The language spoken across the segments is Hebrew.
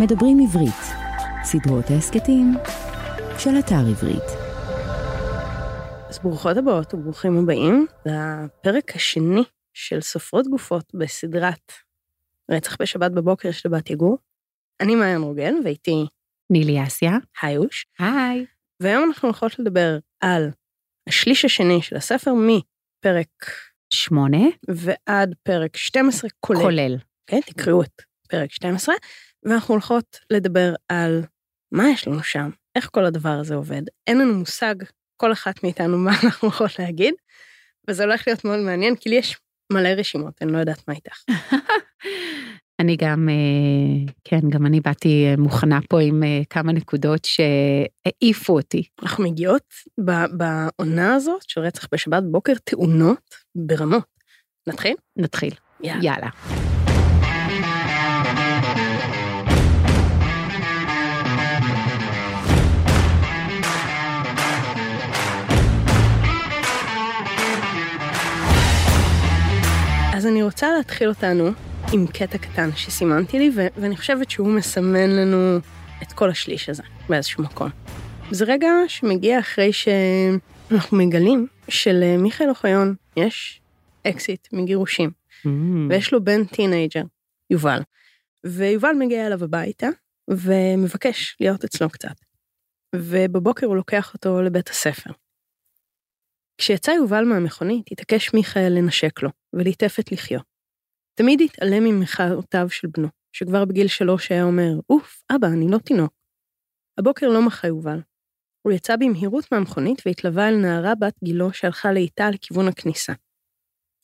מדברים עברית, סדרות ההסכתים של אתר עברית. אז ברוכות הבאות וברוכים הבאים לפרק השני של סופרות גופות בסדרת רצח בשבת בבוקר של בת יגור. אני מעיין רוגל ואיתי נילי אסיה. היי אוש. היי. והיום אנחנו הולכות לדבר על השליש השני של הספר מפרק שמונה. ועד פרק 12 כולל. כולל. כן, תקראו את פרק 12, ואנחנו הולכות לדבר על מה יש לנו שם, איך כל הדבר הזה עובד. אין לנו מושג, כל אחת מאיתנו, מה אנחנו הולכות להגיד, וזה הולך להיות מאוד מעניין, כי לי יש מלא רשימות, אני לא יודעת מה איתך. אני גם, אה, כן, גם אני באתי אה, מוכנה פה עם אה, כמה נקודות שהעיפו אותי. אנחנו מגיעות בעונה הזאת של רצח בשבת בוקר תאונות ברמות. נתחיל? נתחיל. יאללה. יאללה. אז אני רוצה להתחיל אותנו עם קטע קטן שסימנתי לי, ו- ואני חושבת שהוא מסמן לנו את כל השליש הזה באיזשהו מקום. זה רגע שמגיע אחרי שאנחנו מגלים שלמיכאל אוחיון יש אקזיט מגירושים, Mm. ויש לו בן טינאייג'ר, יובל. ויובל מגיע אליו הביתה, ומבקש להיות אצלו קצת. ובבוקר הוא לוקח אותו לבית הספר. כשיצא יובל מהמכונית, התעקש מיכאל לנשק לו, וליטף את לחיו. תמיד התעלם ממחאותיו של בנו, שכבר בגיל שלוש היה אומר, אוף, אבא, אני לא תינוק. הבוקר לא מחה יובל. הוא יצא במהירות מהמכונית והתלווה אל נערה בת גילו שהלכה לאיטה לכיוון הכניסה.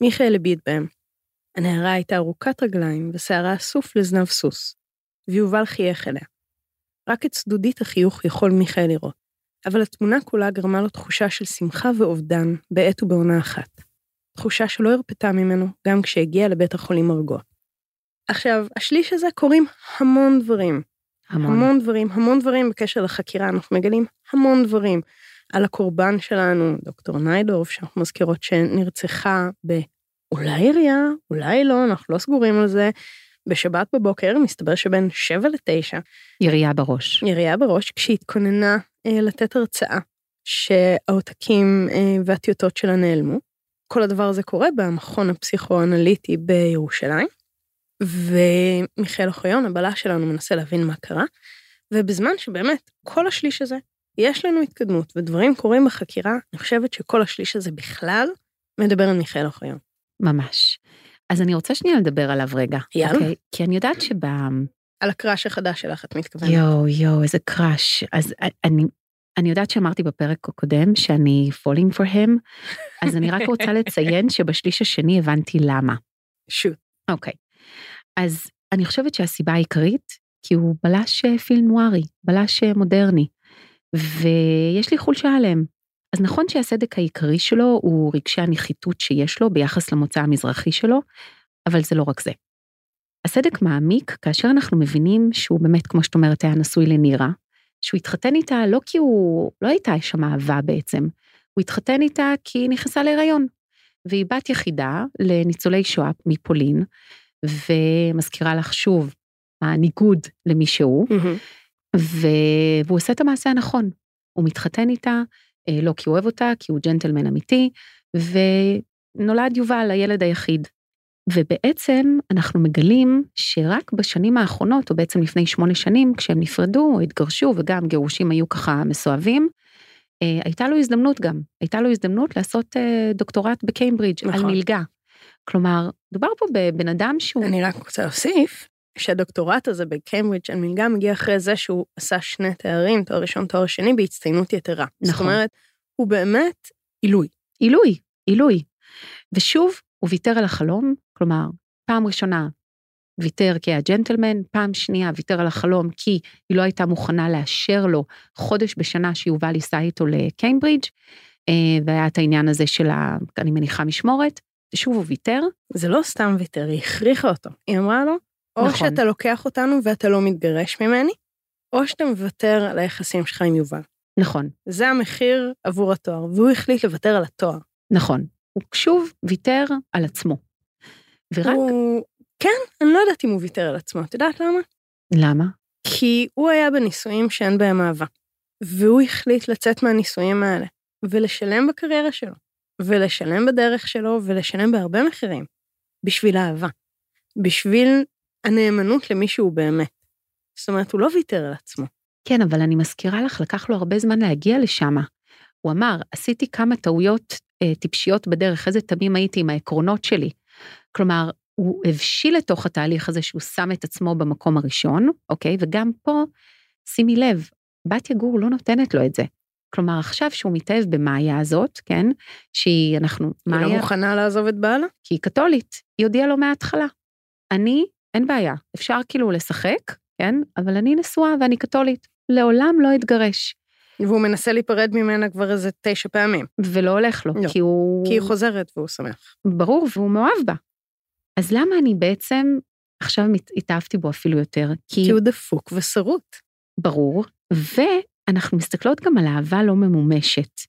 מיכאל הביט בהם. הנערה הייתה ארוכת רגליים ושערה אסוף לזנב סוס, ויובל חייך אליה. רק את צדודית החיוך יכול מיכאל לראות, אבל התמונה כולה גרמה לו תחושה של שמחה ואובדן בעת ובעונה אחת. תחושה שלא הרפתה ממנו גם כשהגיע לבית החולים מרגוע. עכשיו, השליש הזה קורים המון דברים. המון. המון דברים, המון דברים בקשר לחקירה, אנחנו מגלים המון דברים על הקורבן שלנו, דוקטור ניידורף, שאנחנו מזכירות שנרצחה באולי עירייה, אולי לא, אנחנו לא סגורים על זה. בשבת בבוקר, מסתבר שבין 7 ל-9, ירייה בראש. ירייה בראש, כשהיא התכוננה אה, לתת הרצאה, שהעותקים אה, והטיוטות שלה נעלמו. כל הדבר הזה קורה במכון הפסיכואנליטי בירושלים, ומיכאל אוחיון, הבלש שלנו, מנסה להבין מה קרה, ובזמן שבאמת כל השליש הזה, יש לנו התקדמות ודברים קורים בחקירה, אני חושבת שכל השליש הזה בכלל מדבר על מיכאל אוחיון. ממש. אז אני רוצה שנייה לדבר עליו רגע. יאללה. אוקיי? כי אני יודעת שב... על הקראש החדש שלך את מתכוונת. יואו, יואו, איזה קראש. אז אני, אני יודעת שאמרתי בפרק הקודם שאני falling for him, אז אני רק רוצה לציין שבשליש השני הבנתי למה. שוט. אוקיי. אז אני חושבת שהסיבה העיקרית, כי הוא בלש אה, פילם נוארי, בלש אה, מודרני, ויש לי חולשה עליהם. אז נכון שהסדק העיקרי שלו הוא רגשי הנחיתות שיש לו ביחס למוצא המזרחי שלו, אבל זה לא רק זה. הסדק מעמיק כאשר אנחנו מבינים שהוא באמת, כמו שאת אומרת, היה נשוי לנירה, שהוא התחתן איתה לא כי הוא, לא הייתה שם אהבה בעצם, הוא התחתן איתה כי היא נכנסה להיריון. והיא בת יחידה לניצולי שואה מפולין, ומזכירה לך שוב, הניגוד למי שהוא, ו... והוא עושה את המעשה הנכון. הוא מתחתן איתה, אה, לא כי הוא אוהב אותה, כי הוא ג'נטלמן אמיתי, ונולד יובל, הילד היחיד. ובעצם אנחנו מגלים שרק בשנים האחרונות, או בעצם לפני שמונה שנים, כשהם נפרדו, התגרשו, וגם גירושים היו ככה מסואבים, אה, הייתה לו הזדמנות גם, הייתה לו הזדמנות לעשות אה, דוקטורט בקיימברידג' על נכון. מלגה. כלומר, דובר פה בבן אדם שהוא... אני רק רוצה להוסיף שהדוקטורט הזה בקיימברידג' על מלגה מגיע אחרי זה שהוא עשה שני תארים, תואר ראשון, תואר שני, בהצטיינות יתרה. זאת נכון. אומרת, הוא באמת עילוי. עילוי, עילוי. ושוב, הוא ויתר על החלום, כלומר, פעם ראשונה ויתר כי היה ג'נטלמן, פעם שנייה ויתר על החלום כי היא לא הייתה מוכנה לאשר לו חודש בשנה שיובל ייסע איתו לקיימברידג', אה, והיה את העניין הזה של, ה, אני מניחה, משמורת, ושוב הוא ויתר, זה לא סתם ויתר, היא הכריחה אותו. היא אמרה לו, או נכון. שאתה לוקח אותנו ואתה לא מתגרש ממני, או שאתה מוותר על היחסים שלך עם יובל. נכון, זה המחיר עבור התואר, והוא החליט לוותר על התואר. נכון, הוא שוב ויתר על עצמו. ורק, הוא... כן, אני לא יודעת אם הוא ויתר על עצמו, את יודעת למה? למה? כי הוא היה בנישואים שאין בהם אהבה, והוא החליט לצאת מהנישואים האלה, ולשלם בקריירה שלו, ולשלם בדרך שלו, ולשלם בהרבה מחירים, בשביל אהבה, בשביל הנאמנות למי שהוא באמת. זאת אומרת, הוא לא ויתר על עצמו. כן, אבל אני מזכירה לך, לקח לו הרבה זמן להגיע לשם. הוא אמר, עשיתי כמה טעויות אה, טיפשיות בדרך, איזה תמים הייתי עם העקרונות שלי. כלומר, הוא הבשיל לתוך התהליך הזה שהוא שם את עצמו במקום הראשון, אוקיי? וגם פה, שימי לב, בתיה גור לא נותנת לו את זה. כלומר, עכשיו שהוא מתאהב במאיה הזאת, כן? שהיא, אנחנו, היא מאיה... לא מוכנה לעזוב את בעלה? כי היא קתולית, היא הודיעה לו מההתחלה. אני, אין בעיה, אפשר כאילו לשחק, כן? אבל אני נשואה ואני קתולית, לעולם לא אתגרש. והוא מנסה להיפרד ממנה כבר איזה תשע פעמים. ולא הולך לו, לא, כי הוא... כי היא חוזרת והוא שמח. ברור, והוא מאוהב בה. אז למה אני בעצם עכשיו התאהבתי בו אפילו יותר? כי כי הוא דפוק ושרוט. ברור, ואנחנו מסתכלות גם על אהבה לא ממומשת.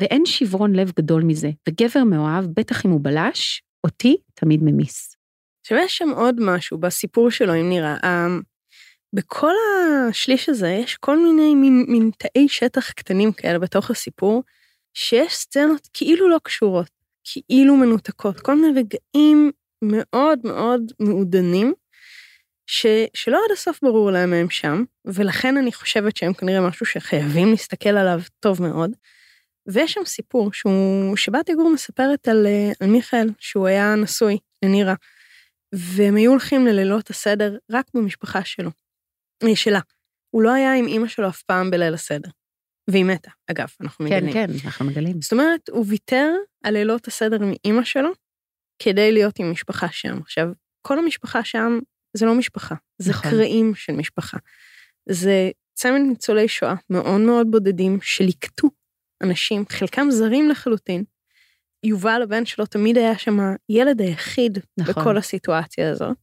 ואין שברון לב גדול מזה, וגבר מאוהב, בטח אם הוא בלש, אותי תמיד ממיס. עכשיו, יש שם עוד משהו בסיפור שלו עם נירה. בכל השליש הזה יש כל מיני מין, מין תאי שטח קטנים כאלה בתוך הסיפור, שיש סצנות כאילו לא קשורות, כאילו מנותקות, כל מיני רגעים מאוד מאוד מעודנים, ש, שלא עד הסוף ברור להם מהם שם, ולכן אני חושבת שהם כנראה משהו שחייבים להסתכל עליו טוב מאוד. ויש שם סיפור שהוא, שבת יגור מספרת על, אה, על מיכאל, שהוא היה נשוי לנירה, והם היו הולכים ללילות הסדר רק במשפחה שלו, שלה. הוא לא היה עם אימא שלו אף פעם בליל הסדר. והיא מתה, אגב, אנחנו כן, מגלים. כן, אנחנו מגלים. זאת אומרת, הוא ויתר על לילות הסדר עם אימא שלו כדי להיות עם משפחה שם. עכשיו, כל המשפחה שם זה לא משפחה, זה נכון. קרעים של משפחה. זה צמד ניצולי שואה מאוד מאוד בודדים שליקטו אנשים, חלקם זרים לחלוטין. יובל, הבן שלו, תמיד היה שם הילד היחיד נכון. בכל הסיטואציה הזאת,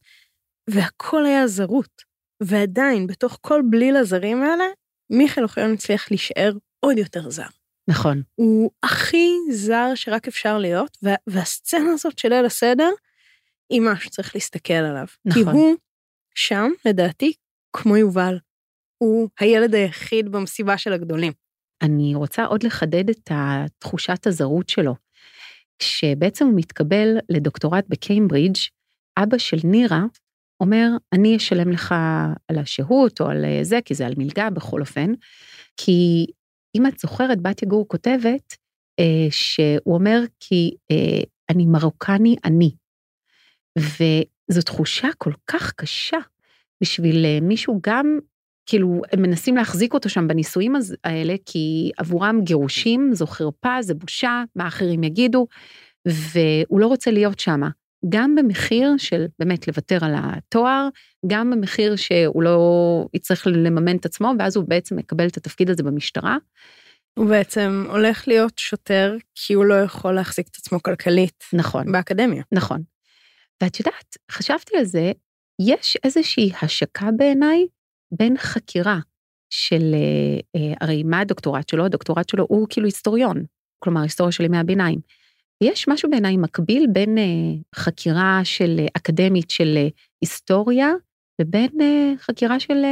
והכל היה זרות. ועדיין, בתוך כל בליל הזרים האלה, מיכאל אוחיון הצליח להישאר עוד יותר זר. נכון. הוא הכי זר שרק אפשר להיות, וה, והסצנה הזאת של ליל הסדר, היא משהו שצריך להסתכל עליו. נכון. כי הוא שם, לדעתי, כמו יובל, הוא הילד היחיד במסיבה של הגדולים. אני רוצה עוד לחדד את תחושת הזרות שלו. כשבעצם הוא מתקבל לדוקטורט בקיימברידג', אבא של נירה אומר, אני אשלם לך על השהות או על זה, כי זה על מלגה בכל אופן, כי אם את זוכרת, בת יגור כותבת, אה, שהוא אומר, כי אה, אני מרוקני אני. וזו תחושה כל כך קשה בשביל אה, מישהו גם, כאילו, הם מנסים להחזיק אותו שם בנישואים האלה, כי עבורם גירושים זו חרפה, זה בושה, מה אחרים יגידו, והוא לא רוצה להיות שם. גם במחיר של באמת לוותר על התואר, גם במחיר שהוא לא יצטרך לממן את עצמו, ואז הוא בעצם מקבל את התפקיד הזה במשטרה. הוא בעצם הולך להיות שוטר, כי הוא לא יכול להחזיק את עצמו כלכלית נכון, באקדמיה. נכון. ואת יודעת, חשבתי על זה, יש איזושהי השקה בעיניי בין חקירה של, אה, אה, הרי מה הדוקטורט שלו? הדוקטורט שלו הוא כאילו היסטוריון, כלומר היסטוריה של ימי הביניים. ויש משהו בעיניי מקביל בין אה, חקירה של אה, אקדמית של אה, היסטוריה לבין חקירה של,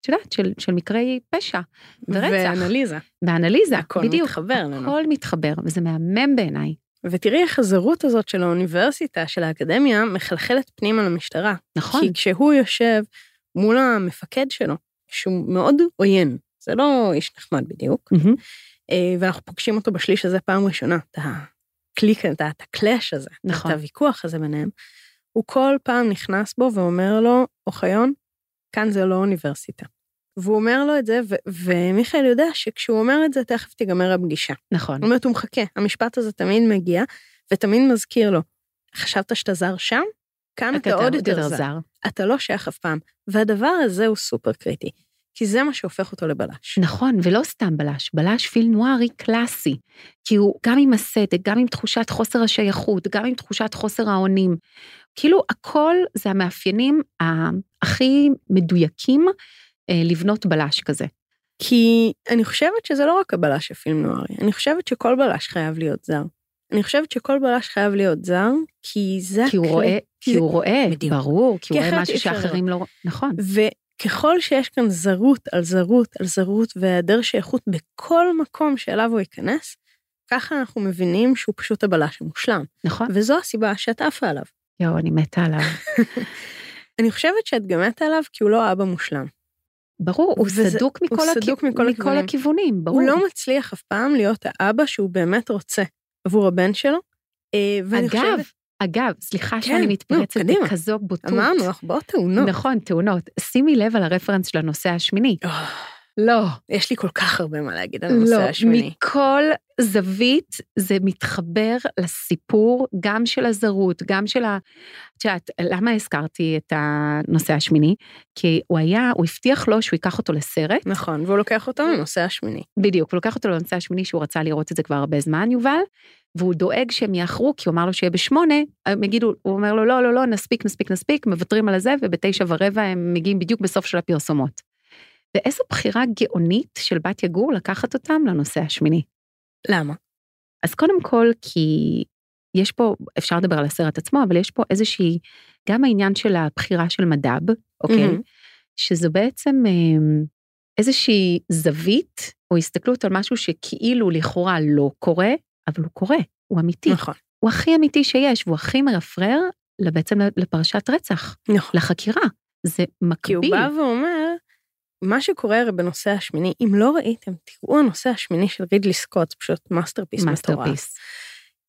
את יודעת, של, של מקרי פשע ורצח. ואנליזה. ואנליזה, הכל בדיוק. מתחבר לנו. הכל מתחבר, וזה מהמם בעיניי. ותראי איך הזרות הזאת של האוניברסיטה, של האקדמיה, מחלחלת פנימה למשטרה. נכון. כי כשהוא יושב מול המפקד שלו, שהוא מאוד עוין, זה לא איש נחמד בדיוק. אה, ואנחנו פוגשים אותו בשליש הזה פעם ראשונה, את הקליק, את הקלאש הזה, נכון. את הוויכוח הזה ביניהם, הוא כל פעם נכנס בו ואומר לו, אוחיון, כאן זה לא אוניברסיטה. והוא אומר לו את זה, ו- ומיכאל יודע שכשהוא אומר את זה, תכף תיגמר הפגישה. נכון. זאת אומרת, הוא מחכה, המשפט הזה תמיד מגיע, ותמיד מזכיר לו, חשבת שאתה זר שם? כאן אתה, עוד יותר זר. אתה לא שייך אף פעם. והדבר הזה הוא סופר קריטי, כי זה מה שהופך אותו לבלש. נכון, ולא סתם בלש, בלש פיל נוארי קלאסי. כי הוא גם עם הסדק, גם עם תחושת חוסר השייכות, גם עם תחושת חוסר האונים. כאילו הכל זה המאפיינים הכי מדויקים אה, לבנות בלש כזה. כי אני חושבת שזה לא רק הבלש של פילם נוארי, אני חושבת שכל בלש חייב להיות זר. אני חושבת שכל בלש חייב להיות זר, כי זה כי הוא. רואה, כי זה- הוא רואה, בדיוק. ברור, כי כי הוא רואה משהו שאחרים לא... נכון, ככל שיש כאן זרות על זרות על זרות והיעדר שייכות בכל מקום שאליו הוא ייכנס, ככה אנחנו מבינים שהוא פשוט הבלש המושלם. נכון. וזו הסיבה שאת עפה עליו. יואו, אני מתה עליו. אני חושבת שאת גם מתה עליו כי הוא לא אבא מושלם. ברור, הוא וזה- סדוק הוא מכל, סדוק הכיו- מכל מכל הכיוונים. הכיוונים, ברור. הוא לא מצליח אף פעם להיות האבא שהוא באמת רוצה עבור הבן שלו. אה, ואני אגב, חושבת, אגב, סליחה כן, שאני מתפרצת קדימה. בכזו בוטות. אמרנו, אנחנו באות תאונות. נכון, תאונות. שימי לב על הרפרנס של הנושא השמיני. אה, לא. יש לי כל כך הרבה מה להגיד על הנושא לא, השמיני. מכל זווית זה מתחבר לסיפור, גם של הזרות, גם של ה... את יודעת, למה הזכרתי את הנושא השמיני? כי הוא היה, הוא הבטיח לו שהוא ייקח אותו לסרט. נכון, והוא לוקח אותו לנושא השמיני. בדיוק, הוא לוקח אותו לנושא השמיני שהוא רצה לראות את זה כבר הרבה זמן, יובל, והוא דואג שהם יאחרו, כי הוא אמר לו שיהיה בשמונה, הם יגידו, הוא אומר לו, לא, לא, לא, נספיק, נספיק, נספיק, מוותרים על הזה, ובתשע ורבע הם מגיעים בדיוק בסוף של הפרסומות. ואיזו בחירה גאונית של בת יגור לקחת אותם לנושא השמיני. למה? אז קודם כל, כי יש פה, אפשר לדבר על הסרט עצמו, אבל יש פה איזושהי, גם העניין של הבחירה של מדב, אוקיי? מהמם. שזו בעצם אה, איזושהי זווית, או הסתכלות על משהו שכאילו לכאורה לא קורה, אבל הוא קורה, הוא אמיתי. נכון, הוא הכי אמיתי שיש, והוא הכי מרפרר בעצם לפרשת רצח, נכון. לחקירה. זה כי הוא מקביל. בא ואומר, מה שקורה הרי בנושא השמיני, אם לא ראיתם, תראו הנושא השמיני של רידלי סקוט, פשוט masterpiece מטורף. masterpiece.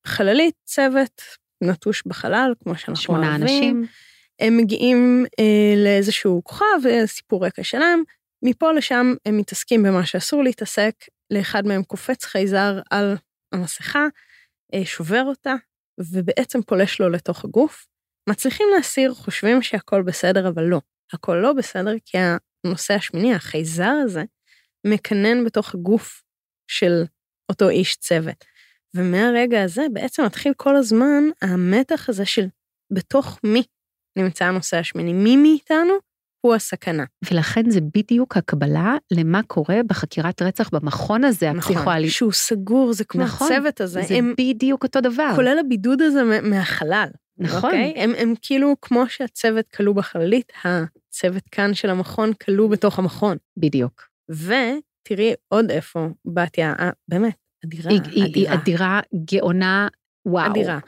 חללית, צוות, נטוש בחלל, כמו שאנחנו שמונה אוהבים. אנשים, הם מגיעים אה, לאיזשהו כוכב, אה, סיפור רקע שלהם, מפה לשם הם מתעסקים במה שאסור להתעסק, לאחד מהם קופץ חייזר על המסכה, אה, שובר אותה, ובעצם פולש לו לתוך הגוף. מצליחים להסיר, חושבים שהכל בסדר, אבל לא. הכל לא בסדר, כי הנושא השמיני, החייזר הזה, מקנן בתוך הגוף של אותו איש צוות. ומהרגע הזה בעצם מתחיל כל הזמן המתח הזה של בתוך מי נמצא הנושא השמיני. מי מאיתנו הוא הסכנה. ולכן זה בדיוק הקבלה למה קורה בחקירת רצח במכון הזה, הפסיכואלי. נכון, שהוא סגור, זה כמו נכון, הצוות הזה. זה הם, בדיוק אותו דבר. כולל הבידוד הזה מה- מהחלל. נכון. אוקיי? הם, הם כאילו, כמו שהצוות כלוא בחללית, הצוות כאן של המכון כלוא בתוך המכון. בדיוק. ותראי עוד איפה בתיה, אה, באמת, אדירה, היא, היא, היא אדירה, אדירה, גאונה, וואו. אדירה.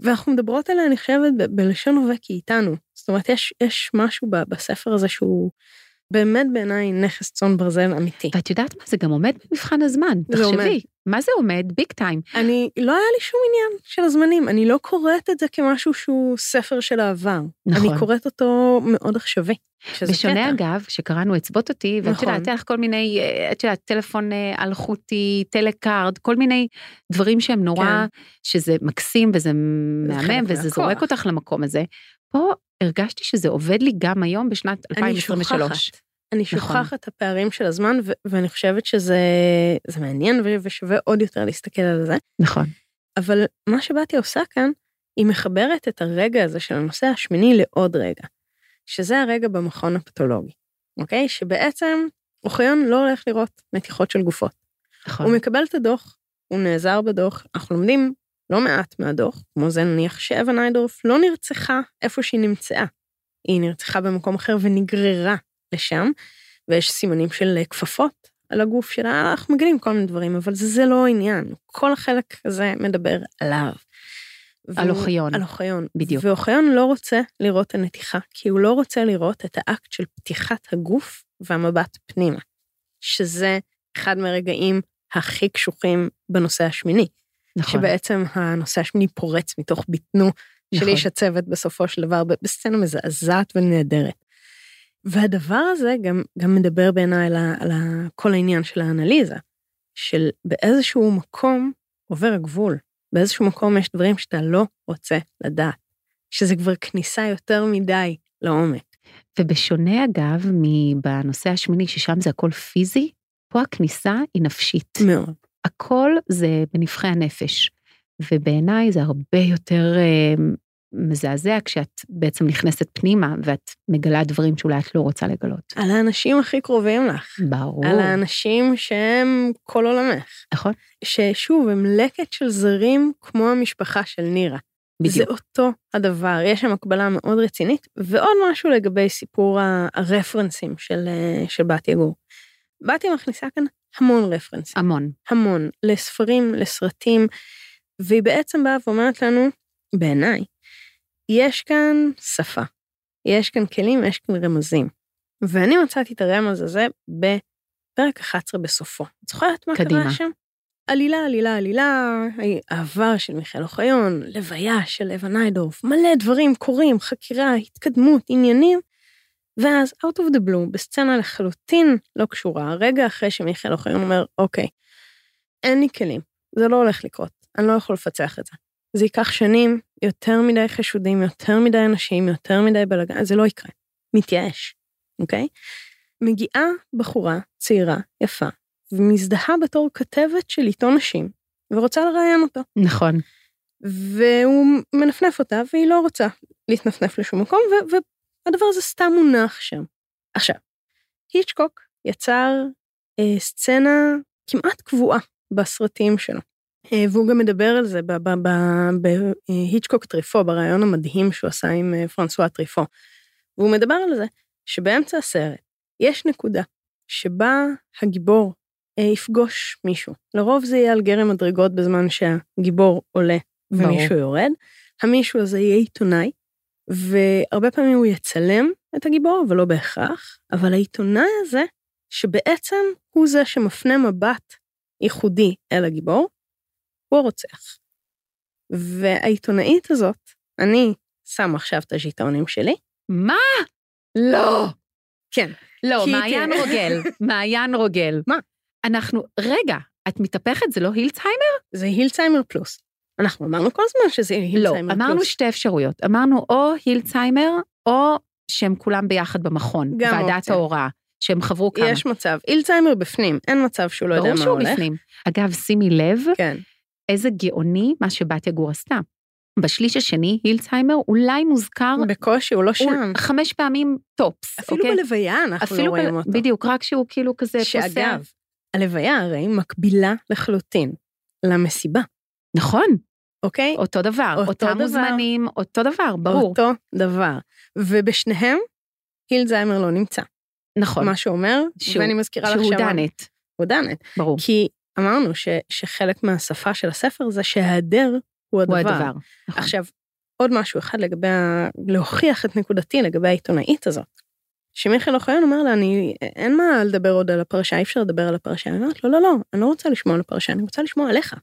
ואנחנו מדברות עליה, אני חושבת, בלשון הווה כי איתנו. זאת אומרת, יש, יש משהו ב- בספר הזה שהוא באמת בעיניי נכס צאן ברזל אמיתי. ואת יודעת מה? זה גם עומד במבחן הזמן. זה עומד. תחשבי, מה זה עומד? ביג טיים. אני, לא היה לי שום עניין של הזמנים, אני לא קוראת את זה כמשהו שהוא ספר של העבר. נכון. אני קוראת אותו מאוד עכשווי. בשונה קטע. אגב, שקראנו אצבות אותי, ואת נכון. יודעת, היה לך כל מיני, אה, את יודעת, טלפון אה, אלחוטי, טלקארד, כל מיני דברים שהם נורא, כן. שזה מקסים וזה מהמם, וזה מהכוח. זורק אותך למקום הזה. פה הרגשתי שזה עובד לי גם היום בשנת אני 2023. שוכחת. אני נכון. שוכחת את הפערים של הזמן, ו- ואני חושבת שזה זה מעניין ו- ושווה עוד יותר להסתכל על זה. נכון. אבל מה שבתיה עושה כאן, היא מחברת את הרגע הזה של הנושא השמיני לעוד רגע, שזה הרגע במכון הפתולוגי, אוקיי? שבעצם אוחיון לא הולך לראות נתיחות של גופות. נכון. הוא מקבל את הדוח, הוא נעזר בדוח, אנחנו לומדים לא מעט מהדוח, כמו זה נניח שאבן איידורף לא נרצחה איפה שהיא נמצאה. היא נרצחה במקום אחר ונגררה לשם, ויש סימנים של אה, כפפות על הגוף שלה, אנחנו מגלים כל מיני דברים, אבל זה, זה לא העניין. כל החלק הזה מדבר עליו. על אוחיון. על אוחיון. בדיוק. ואוחיון לא רוצה לראות את הנתיחה, כי הוא לא רוצה לראות את האקט של פתיחת הגוף והמבט פנימה, שזה אחד מהרגעים הכי קשוחים בנושא השמיני, נכון. שבעצם הנושא השמיני פורץ מתוך בטנו של נכון. איש הצוות בסופו של דבר, בסצנה מזעזעת ונהדרת. והדבר הזה גם, גם מדבר בעיניי על, על כל העניין של האנליזה, של באיזשהו מקום עובר הגבול, באיזשהו מקום יש דברים שאתה לא רוצה לדעת, שזה כבר כניסה יותר מדי לעומק. ובשונה אגב מבנושא השמיני, ששם זה הכל פיזי, פה הכניסה היא נפשית. מאוד. הכל זה בנבחי הנפש. ובעיניי זה הרבה יותר אה, מזעזע כשאת בעצם נכנסת פנימה ואת מגלה דברים שאולי את לא רוצה לגלות. על האנשים הכי קרובים לך, ברור. על האנשים שהם כל עולמך. נכון. ששוב, הם לקט של זרים כמו המשפחה של נירה. בדיוק. זה אותו הדבר, יש שם הקבלה מאוד רצינית. ועוד משהו לגבי סיפור הרפרנסים של, אה, של בת יגור. בתיה מכניסה כאן המון רפרנסים. המון. המון, לספרים, לסרטים, והיא בעצם באה ואומרת לנו, בעיניי, יש כאן שפה, יש כאן כלים, יש כאן רמזים. ואני מצאתי את הרמז הזה בפרק 11 בסופו. את זוכרת מה קדימה. קרה שם? עלילה, עלילה, עלילה, העבר של מיכאל אוחיון, לוויה של אבן ניידורף, מלא דברים קורים, חקירה, התקדמות, עניינים, ואז, out of the blue, בסצנה לחלוטין לא קשורה, רגע אחרי שמיכאל אוחיון אומר, אוקיי, אין לי כלים, זה לא הולך לקרות, אני לא יכול לפצח את זה. זה ייקח שנים, יותר מדי חשודים, יותר מדי אנשים, יותר מדי בלאגן, זה לא יקרה. מתייאש, אוקיי? מגיעה בחורה צעירה, יפה, ומזדהה בתור כתבת של עיתון נשים, ורוצה לראיין אותו. נכון. והוא מנפנף אותה, והיא לא רוצה להתנפנף לשום מקום, ו- והדבר הזה סתם מונח שם. עכשיו, היצ'קוק יצר אה, סצנה כמעט קבועה בסרטים שלו. אה, והוא גם מדבר על זה בהיצ'קוק טריפו, בריאיון המדהים שהוא עשה עם אה, פרנסואה טריפו. והוא מדבר על זה שבאמצע הסרט יש נקודה שבה הגיבור אה, יפגוש מישהו. לרוב זה יהיה על גרם מדרגות בזמן שהגיבור עולה ומישהו ברור. יורד. המישהו הזה יהיה עיתונאי, והרבה פעמים הוא יצלם את הגיבור, אבל לא בהכרח, אבל העיתונאי הזה, שבעצם הוא זה שמפנה מבט ייחודי אל הגיבור, הוא הרוצח. והעיתונאית הזאת, אני שם עכשיו את הז'יטונים שלי, מה? לא. כן, לא, מעיין רוגל. מעיין רוגל. מה? אנחנו, רגע, את מתהפכת? זה לא הילצהיימר? זה הילצהיימר פלוס. אנחנו אמרנו כל הזמן שזה לא, הילצהיימר פלוס. אמרנו שתי אפשרויות. אמרנו או הילצהיימר, או שהם כולם ביחד במכון. גם ועדת אופציה. ההוראה. שהם חברו כמה. יש מצב, הילצהיימר בפנים, אין מצב שהוא לא יודע ברור מה שהוא הולך. בפנים. אגב, שימי לב, כן, איזה גאוני מה שבתיה גור עשתה. בשליש השני, הילצהיימר אולי מוזכר בקושי, הוא לא שם. הוא חמש פעמים טופס, אפילו אוקיי? בלוויה אנחנו לא אפילו רואים ב- אותו. בדיוק, רק שהוא כאילו כזה פוסע. שאגב, הלוויה הרי מקבילה לחלוטין למסיבה, נכון, אוקיי? אותו דבר, אותו אותם דבר. מוזמנים, אותו דבר, ברור. אותו דבר. ובשניהם, הילזהיימר לא נמצא. נכון, מה שאומר, שהוא- ואני מזכירה לך שהוא דנת, הוא דנת. ברור, כי אמרנו ש, שחלק מהשפה של הספר זה שההיעדר הוא הדבר. הוא הדבר. נכון. עכשיו, עוד משהו אחד לגבי, ה... להוכיח את נקודתי לגבי העיתונאית הזאת. שמיכאל אוחיון אומר לה, אני, אין מה לדבר עוד על הפרשה, אי אפשר לדבר על הפרשה. אני אומרת, לא, לא, לא, אני לא רוצה לשמוע על הפרשה, אני רוצה לשמוע עליך.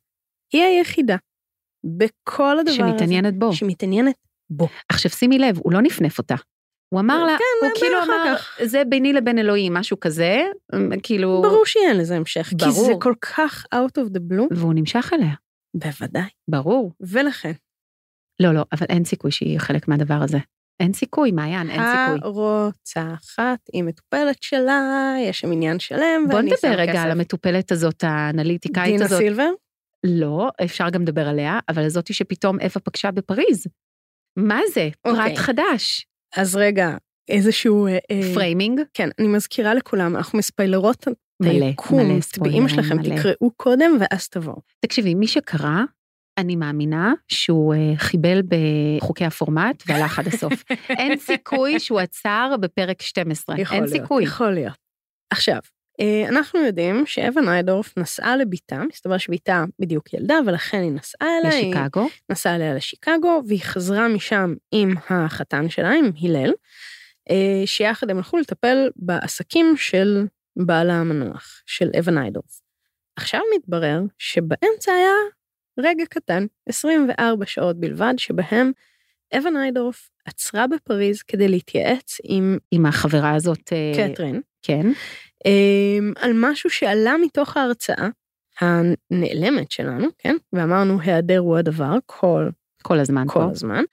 היא היחידה בכל הדבר הזה. שמתעניינת בו. שמתעניינת בו. עכשיו שימי לב, הוא לא נפנף אותה. הוא אמר לה, כן, הוא נדבר כאילו אמר, כך. זה ביני לבין אלוהים, משהו כזה, כאילו, ברור שאין לזה המשך, כי זה ברור. כל כך out of the blue. והוא נמשך אליה, בוודאי. ברור. ולכן, לא, לא, אבל אין סיכוי שהיא חלק מהדבר הזה. אין סיכוי, מעיין, אין סיכוי. הרוצחת היא מטופלת שלה, יש שם עניין שלם, בוא ואני נדבר שם רגע כסף. על המטופלת הזאת, האנליטיקאית דינה הזאת. סילבר? לא, אפשר גם לדבר עליה, אבל זאתי שפתאום אווה פגשה בפריז. מה זה? פרט אוקיי. חדש. אז רגע, איזשהו... אה, אה, framing, כן, אני מזכירה לכולם, אנחנו מספיילרות מלא, היקום, מלא טבעים שלכם, מלא. תקראו קודם ואז תבואו. תקשיבי, מי שקרא, אני מאמינה שהוא אה, חיבל בחוקי הפורמט והלך עד הסוף. אין סיכוי שהוא עצר בפרק 12, יכול אין להיות, סיכוי. יכול להיות. עכשיו, אנחנו יודעים שאווה ניידורף נסעה לביתה, מסתבר שביתה בדיוק ילדה, ולכן היא נסעה אליה, היא לשיקגו, נסעה אליה לשיקגו, והיא חזרה משם עם החתן שלה, עם הלל, אה, שיחד הם הלכו לטפל בעסקים של בעל המנוח, של אווה ניידורף. עכשיו מתברר שבאמצע היה רגע קטן, 24 שעות בלבד, שבהם אווה ניידורף עצרה בפריז כדי להתייעץ עם עם החברה הזאת, אה, קתרין, כן, על משהו שעלה מתוך ההרצאה הנעלמת שלנו, כן? ואמרנו, היעדר הוא הדבר כל, כל הזמן כל פה. הזמן.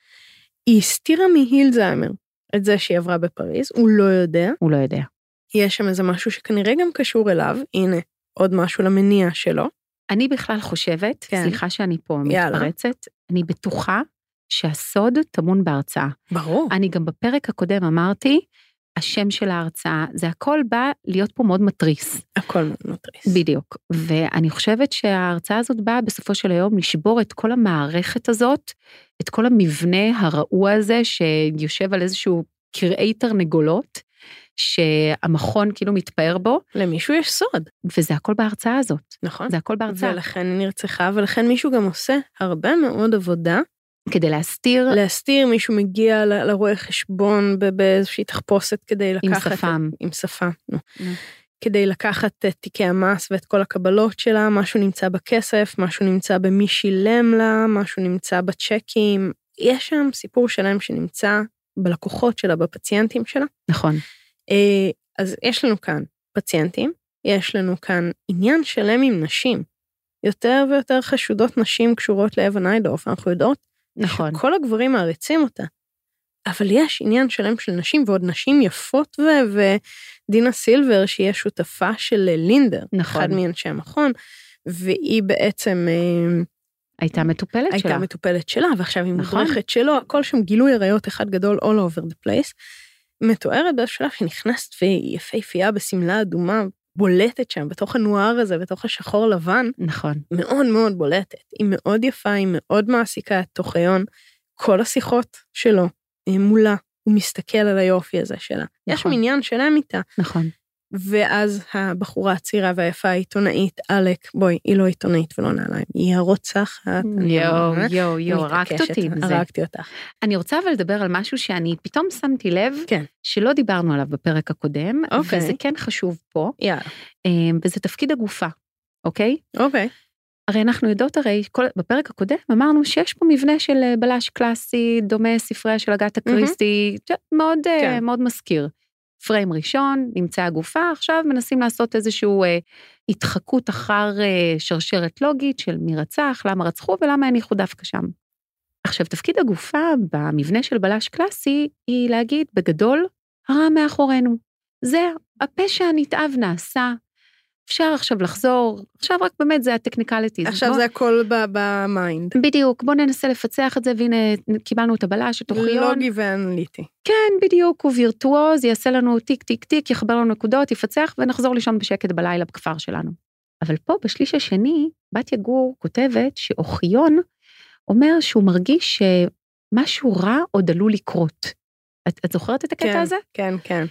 היא הסתירה מהילזהיימר את זה שהיא עברה בפריז, הוא לא יודע. הוא לא יודע. יש שם איזה משהו שכנראה גם קשור אליו, הנה, עוד משהו למניע שלו. אני בכלל חושבת, כן. סליחה שאני פה יאללה. מתפרצת, אני בטוחה שהסוד טמון בהרצאה. ברור. אני גם בפרק הקודם אמרתי השם של ההרצאה, זה הכל בא להיות פה מאוד מתריס. הכל מאוד מטריס. בדיוק. ואני חושבת שההרצאה הזאת באה בסופו של היום לשבור את כל המערכת הזאת, את כל המבנה הרעוע הזה שיושב על איזשהו קרעי תרנגולות, שהמכון כאילו מתפאר בו, למישהו יש סוד, וזה הכל בהרצאה הזאת. נכון? זה הכל בהרצאה. ולכן היא נרצחה, ולכן מישהו גם עושה הרבה מאוד עבודה כדי להסתיר להסתיר, מישהו מגיע לרואה חשבון באיזושהי תחפושת כדי עם לקחת... שפם. עם שפם. נו. נו. כדי לקחת את תיקי המס ואת כל הקבלות שלה, משהו נמצא בכסף, משהו נמצא במי שילם לה, משהו נמצא בצ'קים. יש שם סיפור שלם שנמצא בלקוחות שלה, בפציינטים שלה. נכון, אה, אז יש לנו כאן פציינטים, יש לנו כאן עניין שלם עם נשים. יותר ויותר חשודות נשים קשורות לאווה ניידורף, אנחנו יודעות נכון. כל הגברים מעריצים אותה. אבל יש עניין שלם של נשים, ועוד נשים יפות, ו- ודינה סילבר, שהיא השותפה של לינדר, נכון. אחד מאנשי המכון, והיא בעצם אה, הייתה מטופלת הייתה שלה. מטופלת שלה, ועכשיו היא נכון. מודרכת שלו, הכל שם גילוי עריות אחד גדול all over the place. מתוארת באיזשהו שלב שנכנסת והיא יפהפייה בשמלה אדומה, בולטת שם, בתוך הנואר הזה, בתוך השחור לבן, נכון. מאוד מאוד בולטת. היא מאוד יפה, היא מאוד מעסיקה את תוכיון. כל השיחות שלו אה, מולה, הוא מסתכל על היופי הזה שלה. יש נכון. שם עניין שלם איתה. נכון. ואז הבחורה הצעירה והיפה העיתונאית, עלק, בואי, היא לא עיתונאית ולא נעליים, היא הרוצחת. יואו. יואו, יואו, הרגת אותי עם זה. הרגתי אותך. אני רוצה אבל לדבר על משהו שאני פתאום שמתי לב, כן. שלא דיברנו עליו בפרק הקודם, אוקיי. וזה כן חשוב פה, יאללה. אמ, וזה תפקיד הגופה, אוקיי? אוקיי. הרי אנחנו יודעות הרי, כל, בפרק הקודם אמרנו שיש פה מבנה של אה, בלש קלאסי, דומה ספריה של אגתה מהמם. קריסטי, ש- מאוד, אה, כן. מאוד מזכיר. פריים ראשון, נמצא הגופה, עכשיו מנסים לעשות איזושהי אה, התחקות אחר אה, שרשרת לוגית של מי רצח, למה רצחו ולמה הניחו דווקא שם. עכשיו, תפקיד הגופה במבנה של בלש קלאסי היא להגיד, בגדול, הרע מאחורינו. זה, הפשע הנתעב נעשה, אפשר עכשיו לחזור, עכשיו רק באמת זה ה technicalities. עכשיו בוא- זה הכל ב mind. בדיוק, בוא ננסה לפצח את זה, והנה קיבלנו את הבלש, את אוחיון. לוגי ואנליטי. כן, בדיוק, הוא וירטואוז, יעשה לנו טיק טיק טיק, יחבר לנו נקודות, יפצח, ונחזור לישון בשקט בלילה בכפר שלנו. אבל פה, בשליש השני, בתיה גור כותבת שאוחיון אומר שהוא מרגיש שמשהו רע עוד עלול לקרות. את, את זוכרת את הקטע כן, הזה? כן, כן.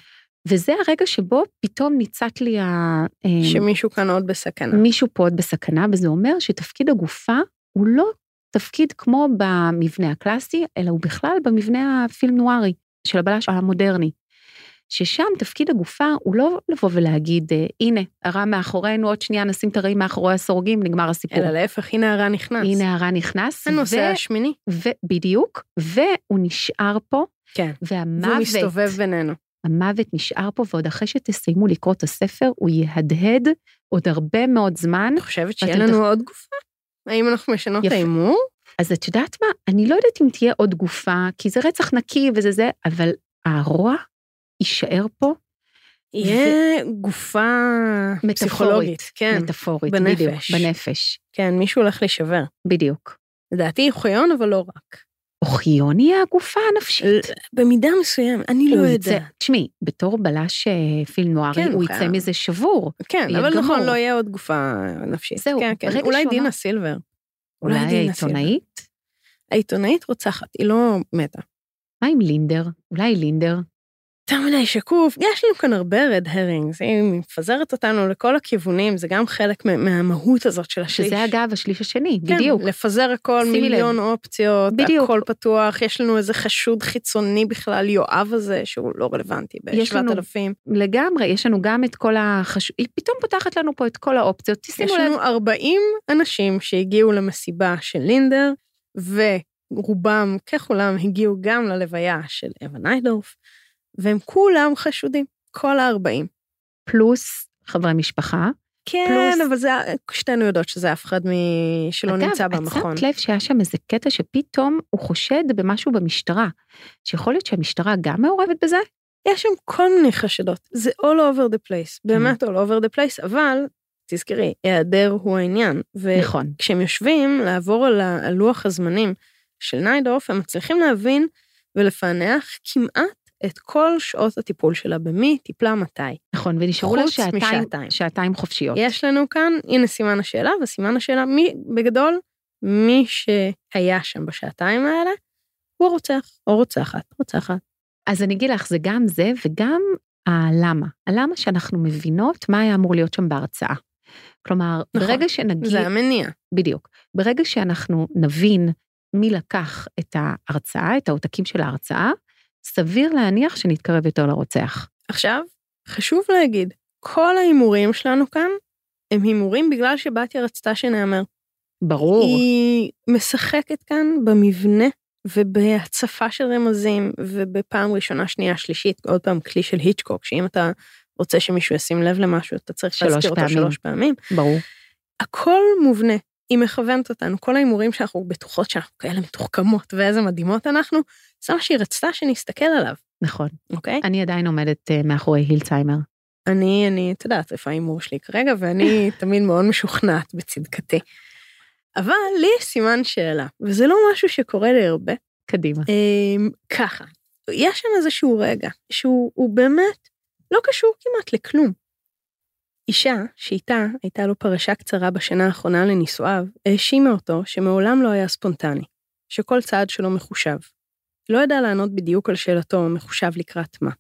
וזה הרגע שבו פתאום ניצת לי ה... אה, שמישהו כאן עוד בסכנה. מישהו פה עוד בסכנה, וזה אומר שתפקיד הגופה הוא לא תפקיד כמו במבנה הקלאסי, אלא הוא בכלל במבנה הפילם נוארי של הבלש המודרני. ששם תפקיד הגופה הוא לא לבוא ולהגיד, אה, הנה, הרע מאחורינו, עוד שנייה נשים את הרעים מאחורי הסורגים, נגמר הסיפור. אלא להפך, הנה הרע נכנס. הנה הרע נכנס, הנושא ו- השמיני. ובדיוק, והוא נשאר פה, כן. והוא והמוות, מסתובב בינינו. המוות נשאר פה, ועוד אחרי שתסיימו לקרוא את הספר, הוא יהדהד עוד הרבה מאוד זמן. אני חושבת שיהיה לנו תח- עוד גופה? האם אנחנו משנות את יפה. ההימור? אז את יודעת מה? אני לא יודעת אם תהיה עוד גופה, כי זה רצח נקי וזה זה, אבל הרוע יישאר פה יהיה גופה מטאפורית. פסיכולוגית. כן, מטאפורית, בנפש. בדיוק, בנפש, כן, מישהו הולך להישבר. בדיוק. לדעתי חיון, אבל לא רק. אוחיון היא הגופה הנפשית. במידה מסוימת, אני לא יודעת. תשמעי, בתור בלש אה, פילם נוארי, כן, הוא הוא יצא. מזה שבור. כן, אבל נכון, גמור. לא יהיה עוד גופה נפשית. זהו, כן, כן. ברגע אולי דינה סילבר. אולי סילבר. העיתונאית? העיתונאית רוצחת, היא לא מתה. מה עם לינדר? אולי לינדר? יותר מדי שקוף, יש לנו כאן הרבה רד הרינגס, היא מפזרת אותנו לכל הכיוונים, זה גם חלק מה- מהמהות הזאת של השליש. שזה אגב השליש השני, כן, בדיוק. לפזר הכל, מיליון אופציות, בדיוק. הכל פתוח, יש לנו איזה חשוד חיצוני בכלל, יואב הזה, שהוא לא רלוונטי יש לנו- ב-7,000. לגמרי, יש לנו גם את כל החש... היא פתאום פותחת לנו פה את כל האופציות, יש תשימו לב. לנו 40 אנשים שהגיעו למסיבה של לינדר, ורובם ככולם הגיעו גם ללוויה של אווה ניידורף, והם כולם חשודים, כל ה-40. פלוס חברי משפחה. כן, פלוס- אבל זה, שתינו יודעות שזה אף אחד מ... שלא נמצא במכון. אגב, את שמת לב שהיה שם איזה קטע שפתאום הוא חושד במשהו במשטרה, שיכול להיות שהמשטרה גם מעורבת בזה? יש שם כל מיני חשדות, זה all over the place, באמת all over the place, אבל תזכרי, היעדר הוא העניין. נכון. וכשהם יושבים לעבור על ה- על לוח הזמנים של ניידורף, הם מצליחים להבין ולפענח כמעט את כל שעות הטיפול שלה, במי טיפלה מתי. נכון, ונשארו לה שעתיים, משעתיים. שעתיים חופשיות. יש לנו כאן, הנה סימן השאלה, וסימן השאלה, מי, בגדול, מי שהיה שם בשעתיים האלה, הוא רוצח, או רוצחת, רוצחת. אז אני אגיד לך, זה גם זה וגם הלמה. הלמה שאנחנו מבינות מה היה אמור להיות שם בהרצאה. כלומר, נכון, ברגע שנגיד... זה המניע. בדיוק. ברגע שאנחנו נבין מי לקח את ההרצאה, את העותקים של ההרצאה, סביר להניח שנתקרב יותר לרוצח. עכשיו, חשוב להגיד, כל ההימורים שלנו כאן, הם הימורים בגלל שבתיה רצתה שנאמר. ברור. היא משחקת כאן במבנה ובהצפה של רמזים, ובפעם ראשונה, שנייה, שלישית, עוד פעם כלי של היצ'קוק, שאם אתה רוצה שמישהו ישים לב למשהו, אתה צריך להזכיר אותו. שלוש פעמים. ברור. הכל מובנה, היא מכוונת אותנו, כל ההימורים שאנחנו בטוחות שאנחנו כאלה מתוחכמות ואיזה מדהימות אנחנו, זה מה שהיא רצתה שנסתכל עליו, נכון. אוקיי? אני עדיין עומדת אה, מאחורי הילצהיימר. אני, אני, את יודעת איפה ההימור שלי כרגע, ואני תמיד מאוד משוכנעת בצדקתי. אבל לי יש סימן שאלה, וזה לא משהו שקורה לי הרבה. קדימה. אמ, ככה, יש שם איזשהו רגע שהוא הוא באמת לא קשור כמעט לכלום. אישה שאיתה הייתה לו פרשה קצרה בשנה האחרונה לנישואיו, האשימה אותו שמעולם לא היה ספונטני, שכל צעד שלו מחושב. לא ידע לענות בדיוק על שאלתו מחושב לקראת מה,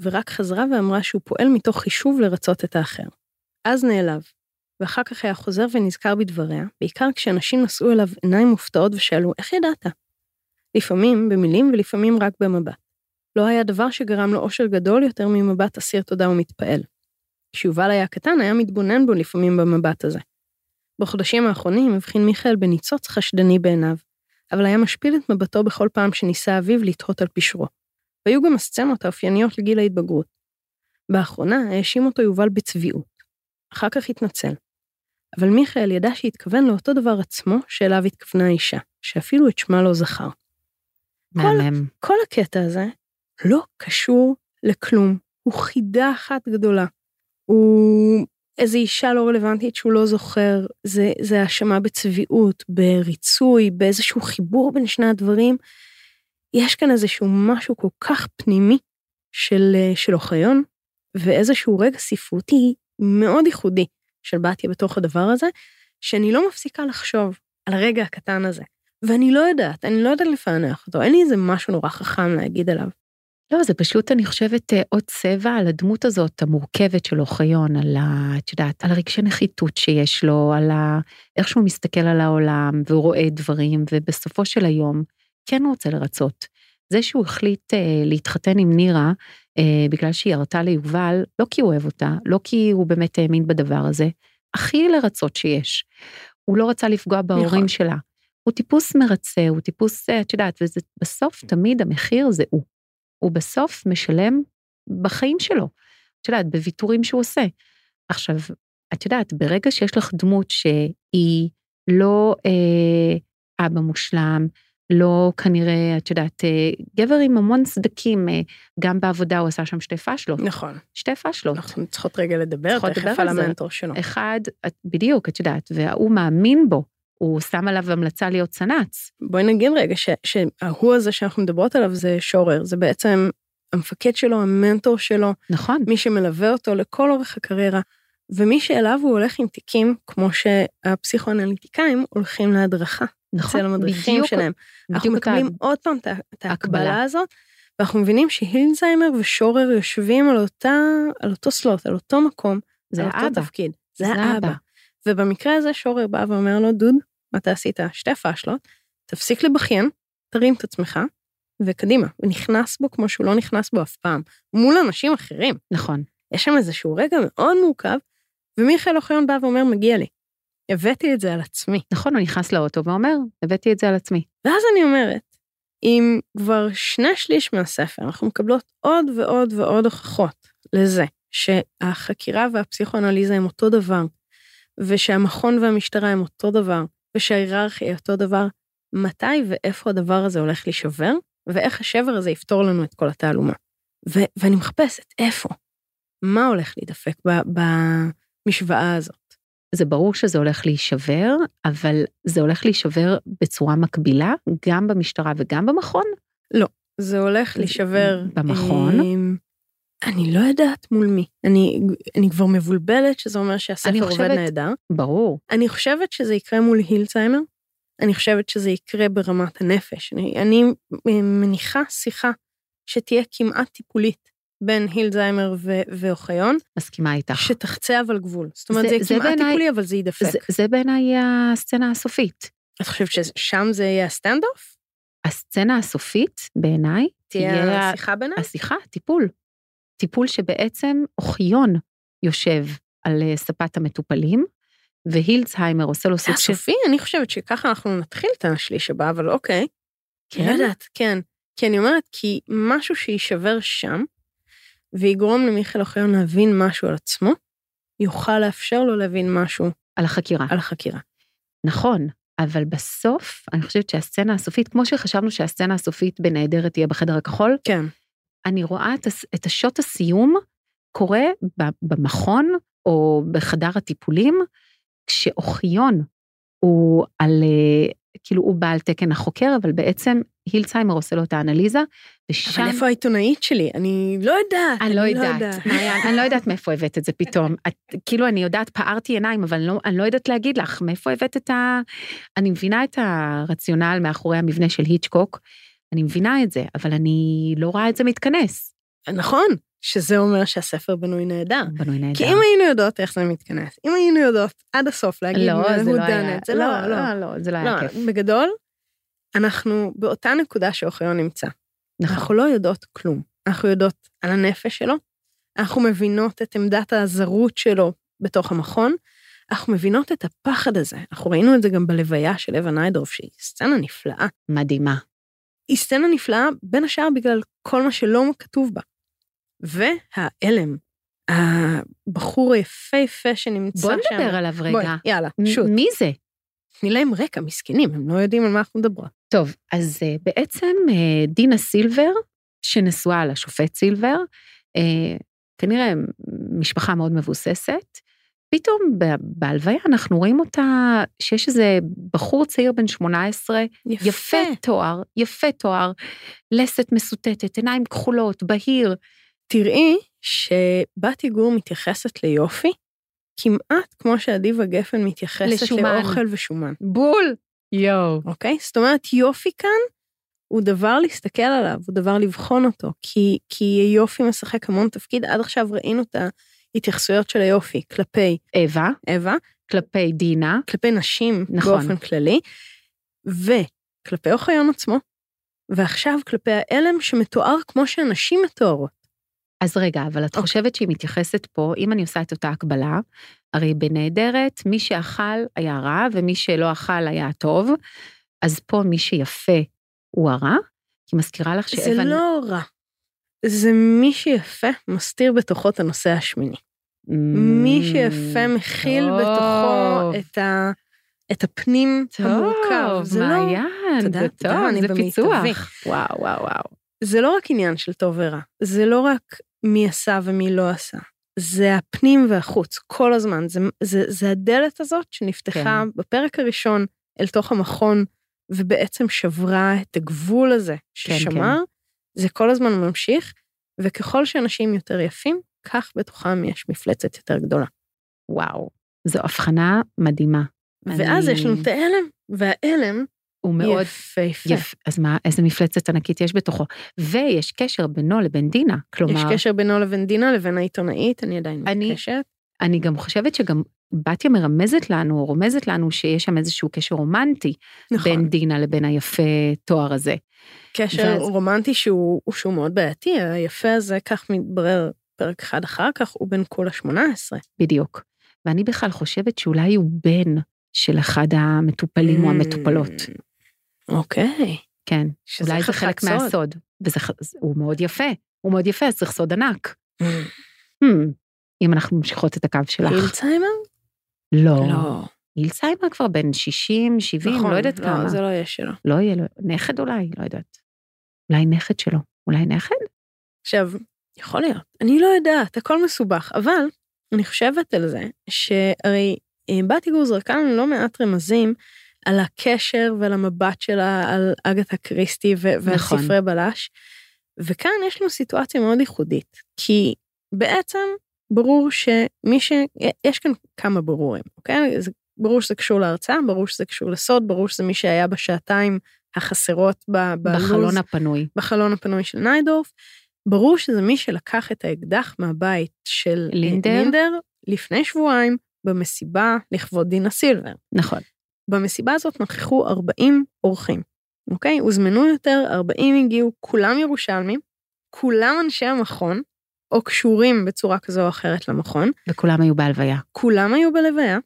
ורק חזרה ואמרה שהוא פועל מתוך חישוב לרצות את האחר. אז נעלב, ואחר כך היה חוזר ונזכר בדבריה, בעיקר כשאנשים נשאו אליו עיניים מופתעות ושאלו, איך ידעת? לפעמים במילים ולפעמים רק במבט. לא היה דבר שגרם לו אושר גדול יותר ממבט אסיר תודה ומתפעל. כשיובל היה קטן היה מתבונן בו לפעמים במבט הזה. בחודשים האחרונים הבחין מיכאל בניצוץ חשדני בעיניו, אבל היה משפיל את מבטו בכל פעם שניסה אביו לתהות על פשרו. והיו גם הסצנות האופייניות לגיל ההתבגרות. באחרונה האשים אותו יובל בצביעות. אחר כך התנצל. אבל מיכאל ידע שהתכוון לאותו דבר עצמו שאליו התכוונה האישה, שאפילו את שמה לא זכר. מהמם. כל הקטע הזה לא קשור לכלום, הוא חידה אחת גדולה. הוא איזו אישה לא רלוונטית שהוא לא זוכר, זה, זה האשמה בצביעות, בריצוי, באיזשהו חיבור בין שני הדברים. יש כאן איזשהו משהו כל כך פנימי של, אה, של אוחיון, ואיזשהו רגע ספרותי מאוד ייחודי של בתיה בתוך הדבר הזה, שאני לא מפסיקה לחשוב על הרגע הקטן הזה. ואני לא יודעת, אני לא יודעת לפענח אותו, אין לי איזה משהו נורא חכם להגיד עליו. לא, זה פשוט, אני חושבת, אה, עוד צבע על הדמות הזאת, המורכבת של אוחיון, על ה... את יודעת, על הרגשי נחיתות שיש לו, על ה... איך שהוא מסתכל על העולם, והוא רואה דברים, ובסופו של היום, כן רוצה לרצות. זה שהוא החליט אה, להתחתן עם נירה, אה, בגלל שהיא הרתה ליובל, לא כי הוא אוהב אותה, לא כי הוא באמת האמין בדבר הזה, הכי לרצות שיש. הוא לא רצה לפגוע בהורים נכון. שלה. הוא טיפוס מרצה, הוא טיפוס, אה, את יודעת, וזה בסוף תמיד המחיר זה הוא. הוא בסוף משלם בחיים שלו, את יודעת, בוויתורים שהוא עושה. עכשיו, את יודעת, ברגע שיש לך דמות שהיא לא אה, אבא מושלם, לא כנראה, את יודעת, אה, גבר עם המון סדקים, אה, גם בעבודה הוא עשה שם שתי פאשלות, נכון, שתי פאשלות. אנחנו צריכות רגע לדבר צריכות תכף לדבר על על זה. המנטור שלו. אחד, את- בדיוק, את יודעת, וההוא מאמין בו, הוא שם עליו המלצה להיות צנץ. בואי נגיד רגע ש- שההוא הזה שאנחנו מדברות עליו זה שורר, זה בעצם המפקד שלו, המנטור שלו, נכון, מי שמלווה אותו לכל אורך הקריירה, ומי שאליו הוא הולך עם תיקים, כמו שהפסיכואנליטיקאים הולכים להדרכה נכון, אצל המדריכים בדיוק- שלהם. אנחנו בדיוק אותה- מקבלים עוד פעם את. ההקבלה הזאת, ואנחנו מבינים שהילזהיימר ושורר יושבים על אותה, על אותו סלוט, על אותו מקום, זה על אותו האבא. תפקיד. זה זה. האבא. ובמקרה הזה שורר בא ואומר לו, דוד, אתה עשית שתי פאשלות, תפסיק לבכיין, תרים את עצמך, וקדימה. ונכנס בו כמו שהוא לא נכנס בו אף פעם, מול אנשים אחרים. נכון, יש שם איזשהו רגע מאוד מורכב, ומיכאל אוחיון בא ואומר, מגיע לי. הבאתי את זה על עצמי. נכון, הוא נכנס לאוטו ואומר, הבאתי את זה על עצמי. ואז אני אומרת, אם כבר שני שליש מהספר, אנחנו מקבלות עוד ועוד ועוד הוכחות לזה שהחקירה והפסיכואנליזה הם אותו דבר, ושהמכון והמשטרה הם אותו דבר, ושההיררכיה היא אותו דבר, מתי ואיפה הדבר הזה הולך להישבר, ואיך השבר הזה יפתור לנו את כל התעלומה. ו- ואני מחפשת איפה, מה הולך להידפק ב- במשוואה הזאת. זה ברור שזה הולך להישבר, אבל זה הולך להישבר בצורה מקבילה, גם במשטרה וגם במכון? זה הולך להישבר. במכון? אמ, אני לא יודעת מול מי. אני, אני כבר מבולבלת, שזה אומר שהספר עובד חושבת- נהדר. ברור. אני חושבת שזה יקרה מול הילצהיימר. אני חושבת שזה יקרה ברמת הנפש. אני, אני מניחה שיחה שתהיה כמעט טיפולית בין הילדסהיימר ו- ואוחיון, מסכימה איתך. שתחצה אבל גבול. זאת אומרת, זה- זה, כמעט בעיניי- טיפולי, אבל זה יידפק. זה, זה בעיניי הסצנה הסופית. את חושבת ששם זה יהיה ה stand off? הסצנה הסופית, בעיניי, תהיה השיחה ביניהם? השיחה, טיפול. טיפול שבעצם אוחיון יושב על אה, ספת המטופלים, והילצהיימר עושה לו סוג של... הסופי? אני חושבת שככה אנחנו נתחיל את השליש הבא, אבל אוקיי. כן? לא יודעת, כן. כי אני אומרת, כי משהו שיישבר שם, ויגרום למיכאל אוחיון להבין משהו על עצמו, יוכל לאפשר לו להבין משהו על החקירה. על החקירה. נכון, אבל בסוף, אני חושבת שהסצנה הסופית, כמו שחשבנו שהסצנה הסופית בנהדרת תהיה בחדר הכחול, כן. אני רואה את, את השוט הסיום קורה במכון או בחדר הטיפולים, כשאוחיון הוא על, אה, כאילו הוא בעל תקן החוקר, אבל בעצם הילצהיימר עושה לו את האנליזה, ושם... אבל איפה העיתונאית שלי? אני לא יודעת. אני לא יודעת, מעיין, אני לא יודעת מאיפה הבאת את זה פתאום. את, כאילו, אני יודעת, פערתי עיניים, אבל לא, אני לא יודעת להגיד לך מאיפה הבאת את ה... אני מבינה את הרציונל מאחורי המבנה של היצ'קוק, אני מבינה את זה, אבל אני לא רואה את זה מתכנס. נכון, שזה אומר שהספר בנוי נהדר. בנוי נהדר. כי אם היינו יודעות איך זה מתכנס, אם היינו יודעות עד הסוף להגיד לא, זה לא היה, זה לא, לא. לא, לא, זה לא היה לא, כיף. בגדול, אנחנו באותה נקודה שאוחיון נמצא. נכון. אנחנו לא יודעות כלום. אנחנו יודעות על הנפש שלו, אנחנו מבינות את עמדת הזרות שלו בתוך המכון, אנחנו מבינות את הפחד הזה. אנחנו ראינו את זה גם בלוויה של אבן ניידרוף, שהיא סצנה נפלאה. מדהימה. היא סצנה נפלאה, בין השאר בגלל כל מה שלא כתוב בה. וההלם, הבחור היפהפה שנמצא בוא שם. נדבר עליו בואי, רגע. יאללה, מ- שוט. מי זה? תני להם רקע, מסכנים, הם לא יודעים על מה אנחנו מדברות. טוב, אז אה, בעצם אה, דינה סילבר, שנשואה לשופט סילבר, אה, כנראה משפחה מאוד מבוססת, פתאום בהלוויה אנחנו רואים אותה, שיש איזה בחור צעיר בן 18, יפה. יפה תואר, יפה תואר, לסת מסוטטת, עיניים כחולות, בהיר. תראי שבתי גור מתייחסת ליופי כמעט כמו שאדיבה גפן מתייחסת לשומן. לאוכל ושומן, בול! יואו. אוקיי? זאת אומרת, יופי כאן הוא דבר להסתכל עליו, הוא דבר לבחון אותו, כי, כי יופי משחק המון תפקיד. עד עכשיו ראינו את ההתייחסויות של היופי כלפי אווה, אווה, כלפי דינה, כלפי נשים נכון. באופן כללי, וכלפי אוחיון עצמו, ועכשיו כלפי ההלם שמתואר כמו שהנשים מתוארות. אז רגע, אבל את אוקיי. חושבת שהיא מתייחסת פה, אם אני עושה את אותה הקבלה, הרי בנהדרת, מי שאכל היה רע ומי שלא אכל היה טוב, אז פה מי שיפה הוא הרע, כי מזכירה לך זה שאבן... לא רע. זה מי שיפה מסתיר בתוכו את הנושא השמיני. מי שיפה מכיל טוב. בתוכו את, ה, את הפנים המורכב. זה לא, מעיין, תודה, זה תודה, טוב, אני זה במיטבי. פיצוח. וואו, וואו, וואו. זה לא רק עניין של טוב ורע, זה לא רק מי עשה ומי לא עשה. זה הפנים והחוץ, כל הזמן. זה, זה, זה הדלת הזאת שנפתחה כן. בפרק הראשון אל תוך המכון, ובעצם שברה את הגבול הזה כן. ששמר. זה כל הזמן ממשיך, וככל שאנשים יותר יפים, כך בתוכם יש מפלצת יותר גדולה. וואו, זו הבחנה מדהימה. ואז אני- יש לנו את ההלם, וההלם הוא מאוד יפהפה. יפה. אז מה, איזה מפלצת ענקית יש בתוכו. ויש קשר בינו לבין דינה. כלומר, יש קשר בינו לבין דינה לבין העיתונאית, אני עדיין אני- מתקשרת. אני גם חושבת שגם בתיה מרמזת לנו, או רומזת לנו, שיש שם איזשהו קשר רומנטי נכון. בין דינה לבין היפה תואר הזה. קשר ואז- רומנטי שהוא, שהוא מאוד בעייתי, היפה הזה, כך מתברר פרק אחד אחר כך, הוא בן כולה 18. בדיוק. ואני בכלל חושבת שאולי הוא בן של אחד המטופלים או המטופלות. אוקיי. כן, אולי זה חלק סוד. מהסוד. וזה, ח- הוא מאוד יפה, הוא מאוד יפה, אז צריך סוד ענק. Mm. Hmm, אם אנחנו ממשיכות את הקו שלך. הילצהיימר? לא. לא. הילצהיימר כבר בן 60, 70, נכון, לא יודעת לא, כמה. זה לא יהיה שלו. לא יהיה לו, נכד אולי, לא יודעת. אולי נכד שלו. אולי נכד? עכשיו, יכול להיות, אני לא יודעת, הכל מסובך, אבל אני חושבת על זה, שהרי אה, בת יגור זרקה לנו לא מעט רמזים על הקשר ועל המבט שלה על אגתה קריסטי ו- ועל נכון. ספרי בלש. וכאן יש לנו סיטואציה מאוד ייחודית, כי בעצם ברור שמי ש... יש כאן כמה ברורים, אוקיי? זה ברור שזה קשור להרצאה, ברור שזה קשור לסוד, ברור שזה מי שהיה בשעתיים החסרות ב- בלו"ז, בחלון הפנוי. בחלון הפנוי של ניידורף. ברור שזה מי שלקח את האקדח מהבית של לינדר. לינדר לפני שבועיים במסיבה לכבוד דינה סילבר. נכון. במסיבה הזאת נכחו 40 אורחים, אוקיי? הוזמנו יותר, 40 הגיעו, כולם ירושלמים, כולם אנשי המכון, או קשורים בצורה כזו או אחרת למכון, וכולם היו בהלוויה. כולם היו בלוויה,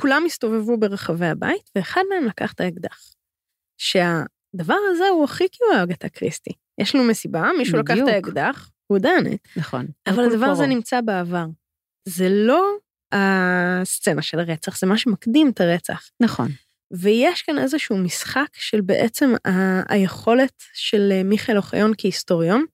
כולם הסתובבו ברחבי הבית, ואחד מהם לקח את האקדח. שהדבר הזה הוא הכי כאילו אגתה קריסטי. יש לנו מסיבה, מישהו לקח בדיוק. את האקדח, הוא דנת, נכון. אבל הדבר הזה פורו. נמצא בעבר. זה לא הסצנה של הרצח, זה מה שמקדים את הרצח. נכון. ויש כאן איזשהו משחק של בעצם ה- היכולת של מיכאל אוחיון כהיסטוריון,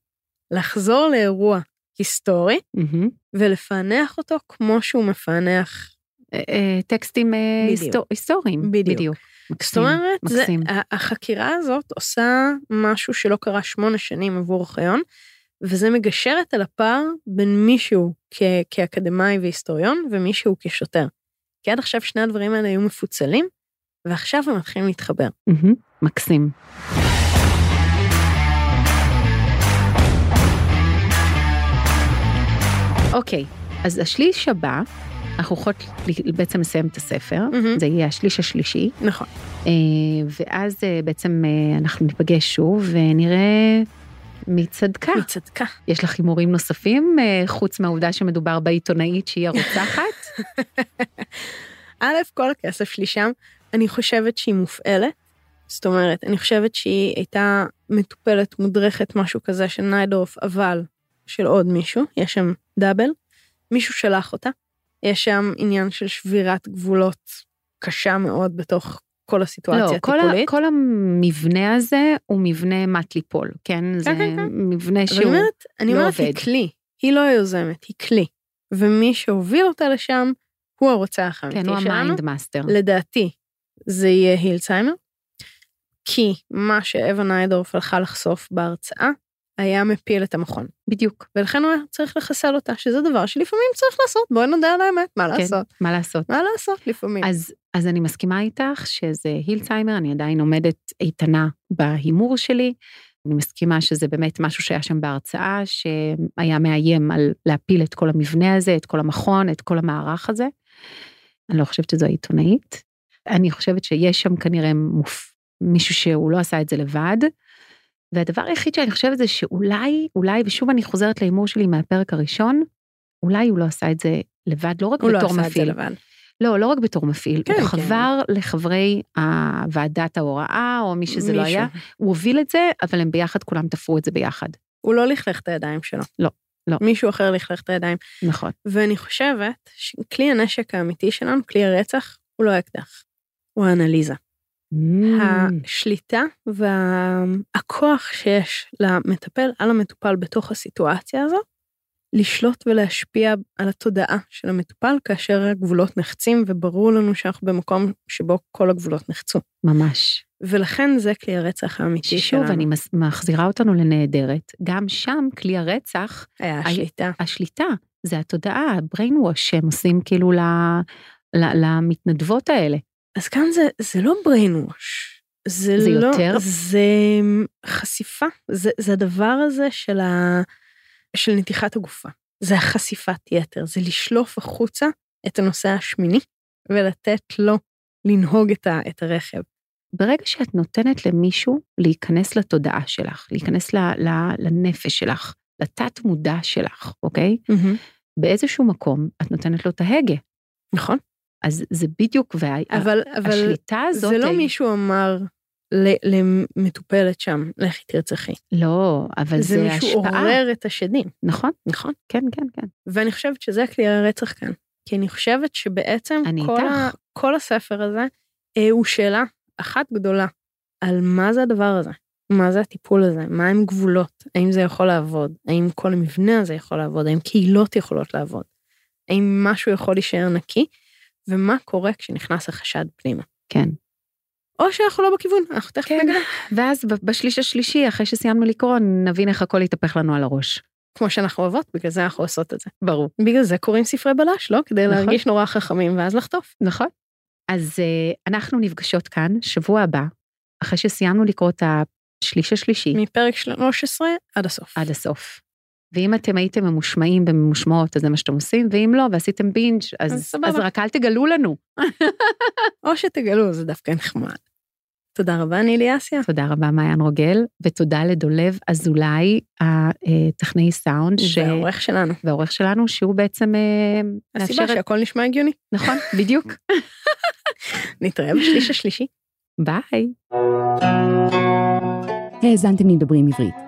לחזור לאירוע היסטורי מהמם. ולפענח אותו כמו שהוא מפענח. אה, אה, טקסטים אה, בדיוק. היסטור- היסטוריים. בדיוק. בדיוק. זאת מקסים. אומרת, זה, מקסים. ה- החקירה הזאת עושה משהו שלא קרה שמונה שנים עבור אוחיון, וזה מגשרת על הפער בין מישהו כ- כאקדמאי והיסטוריון ומישהו כשוטר. כי עד עכשיו שני הדברים האלה היו מפוצלים, ועכשיו הם מתחילים להתחבר. מהמם. מקסים. אוקיי, אז השליש הבא, אנחנו יכולות בעצם לסיים את הספר, מהמם. זה יהיה השליש השלישי, נכון. אה, ואז אה, בעצם אה, אנחנו ניפגש שוב ונראה מי צדקה. היא צדקה. יש לך הימורים נוספים, חוץ מהעובדה שמדובר בעיתונאית שהיא הרוצחת? א', כל הכסף שלי שם, אני חושבת שהיא מופעלת. זאת אומרת, אני חושבת שהיא הייתה מטופלת, מודרכת, משהו כזה של ניידורף, אבל של עוד מישהו, יש שם דאבל. מישהו שלח אותה. יש שם עניין של שבירת גבולות קשה מאוד בתוך כל הסיטואציה לא, כל, ה, הטיפולית. כל המבנה הזה הוא מבנה מט ליפול, כן? זה כן, כן. מבנה אבל שהוא... אני אומרת, אני לא אומרת, היא עובד. כלי. היא לא היוזמת, היא כלי. ומי שהוביל אותה לשם, הוא הרוצח האמיתי כן, הוא שלנו. ה-mind master. לדעתי זה יהיה הילצהיימר, כי מה שאווה ניידורף הלכה לחשוף בהרצאה היה מפיל את המכון, בדיוק, ולכן הוא היה צריך לחסל אותה, שזה דבר שלפעמים צריך לעשות, בואי נודה על האמת, מה כן, לעשות? מה לעשות? מה לעשות לפעמים? אז, אז אני מסכימה איתך שזה הילצהיימר, אני עדיין עומדת איתנה בהימור שלי. אני מסכימה שזה באמת משהו שהיה שם בהרצאה, שהיה מאיים על להפיל את כל המבנה הזה, את כל המכון, את כל המערך הזה. אני לא חושבת שזו עיתונאית. אני חושבת שיש שם כנראה מופ... מישהו שהוא לא עשה את זה לבד. והדבר היחיד שאני חושבת זה שאולי, אולי, ושוב אני חוזרת להימור שלי מהפרק הראשון, אולי הוא לא עשה את זה לבד, לא רק הוא לא בתור עשה את זה מפעיל. לבד. לא, לא רק בתור מפעיל, כן, הוא כן. חבר לחברי ועדת ההוראה, או מי שזה לא מישהו. היה, הוא הוביל את זה, אבל הם ביחד, כולם תפרו את זה ביחד. הוא לא לכלך את הידיים שלו. לא, לא. מישהו אחר לכלך את הידיים. נכון. ואני חושבת שכלי הנשק האמיתי שלנו, כלי הרצח, הוא לא האקדח, הוא האנליזה. Mm. השליטה והכוח שיש למטפל על המטופל בתוך הסיטואציה הזו, לשלוט ולהשפיע על התודעה של המטופל כאשר הגבולות נחצים, וברור לנו שאנחנו במקום שבו כל הגבולות נחצו. ממש. ולכן זה כלי הרצח האמיתי שוב, שלנו. אני מס- מחזירה אותנו לנהדרת, גם שם כלי הרצח, היה השליטה. השליטה, זה התודעה, ה-brainwash שהם עושים כאילו ל- ל- למתנדבות האלה. אז כאן זה, זה לא brainwash. זה, זה לא, יותר? זה חשיפה, זה, זה הדבר הזה של, ה, של נתיחת הגופה. זה החשיפת יתר, זה לשלוף החוצה את הנושא השמיני ולתת לו לנהוג את, ה, את הרכב. ברגע שאת נותנת למישהו להיכנס לתודעה שלך, להיכנס ל- ל- לנפש שלך, לתת מודע שלך, אוקיי? באיזשהו מקום את נותנת לו את ההגה. נכון, אז זה בדיוק, וה... אבל, אבל הזאת... זה לא היא- מישהו אמר ל- למטופלת שם, לכי תרצחי. לא, אבל זה זה, מישהו השפעה. עורר את השדים. נכון, נכון. כן, כן, כן. ואני חושבת שזה כלי הרצח כאן. כי אני חושבת שבעצם אני כל, ה. כל הספר הזה אה, הוא שאלה אחת גדולה על מה זה הדבר הזה, מה זה הטיפול הזה, מה הם גבולות, האם זה יכול לעבוד, האם כל המבנה הזה יכול לעבוד, האם קהילות יכולות לעבוד, האם משהו יכול להישאר נקי, ומה קורה כשנכנס החשד פנימה. כן. או שאנחנו לא בכיוון, אנחנו תכף כן. נגלה. ואז בשליש השלישי, אחרי שסיימנו לקרוא, נבין איך הכל יתהפך לנו על הראש. כמו שאנחנו אוהבות, בגלל זה אנחנו עושות את זה. ברור. בגלל זה קוראים ספרי בלש, לא? כדי נכון. להרגיש נורא חכמים ואז לחטוף. נכון. אז uh, אנחנו נפגשות כאן שבוע הבא, אחרי שסיימנו לקרוא את השליש השלישי מפרק 13 עד הסוף. עד הסוף. ואם אתם הייתם ממושמעים וממושמעות, אז זה מה שאתם עושים, ואם לא, ועשיתם בינג', אז אז. אז רק אל תגלו לנו. או שתגלו, זה דווקא נחמד. תודה רבה, נילי אסיה. תודה רבה, מעיין רוגל, ותודה לדולב אזולאי, הטכנאי סאונד, ש... והעורך שלנו. והעורך שלנו, שהוא בעצם אה, הסיבה מאפשר. שהכל נשמע הגיוני. נכון, בדיוק. נתראה בשליש השלישי. ביי. האזנתם לדברים עברית.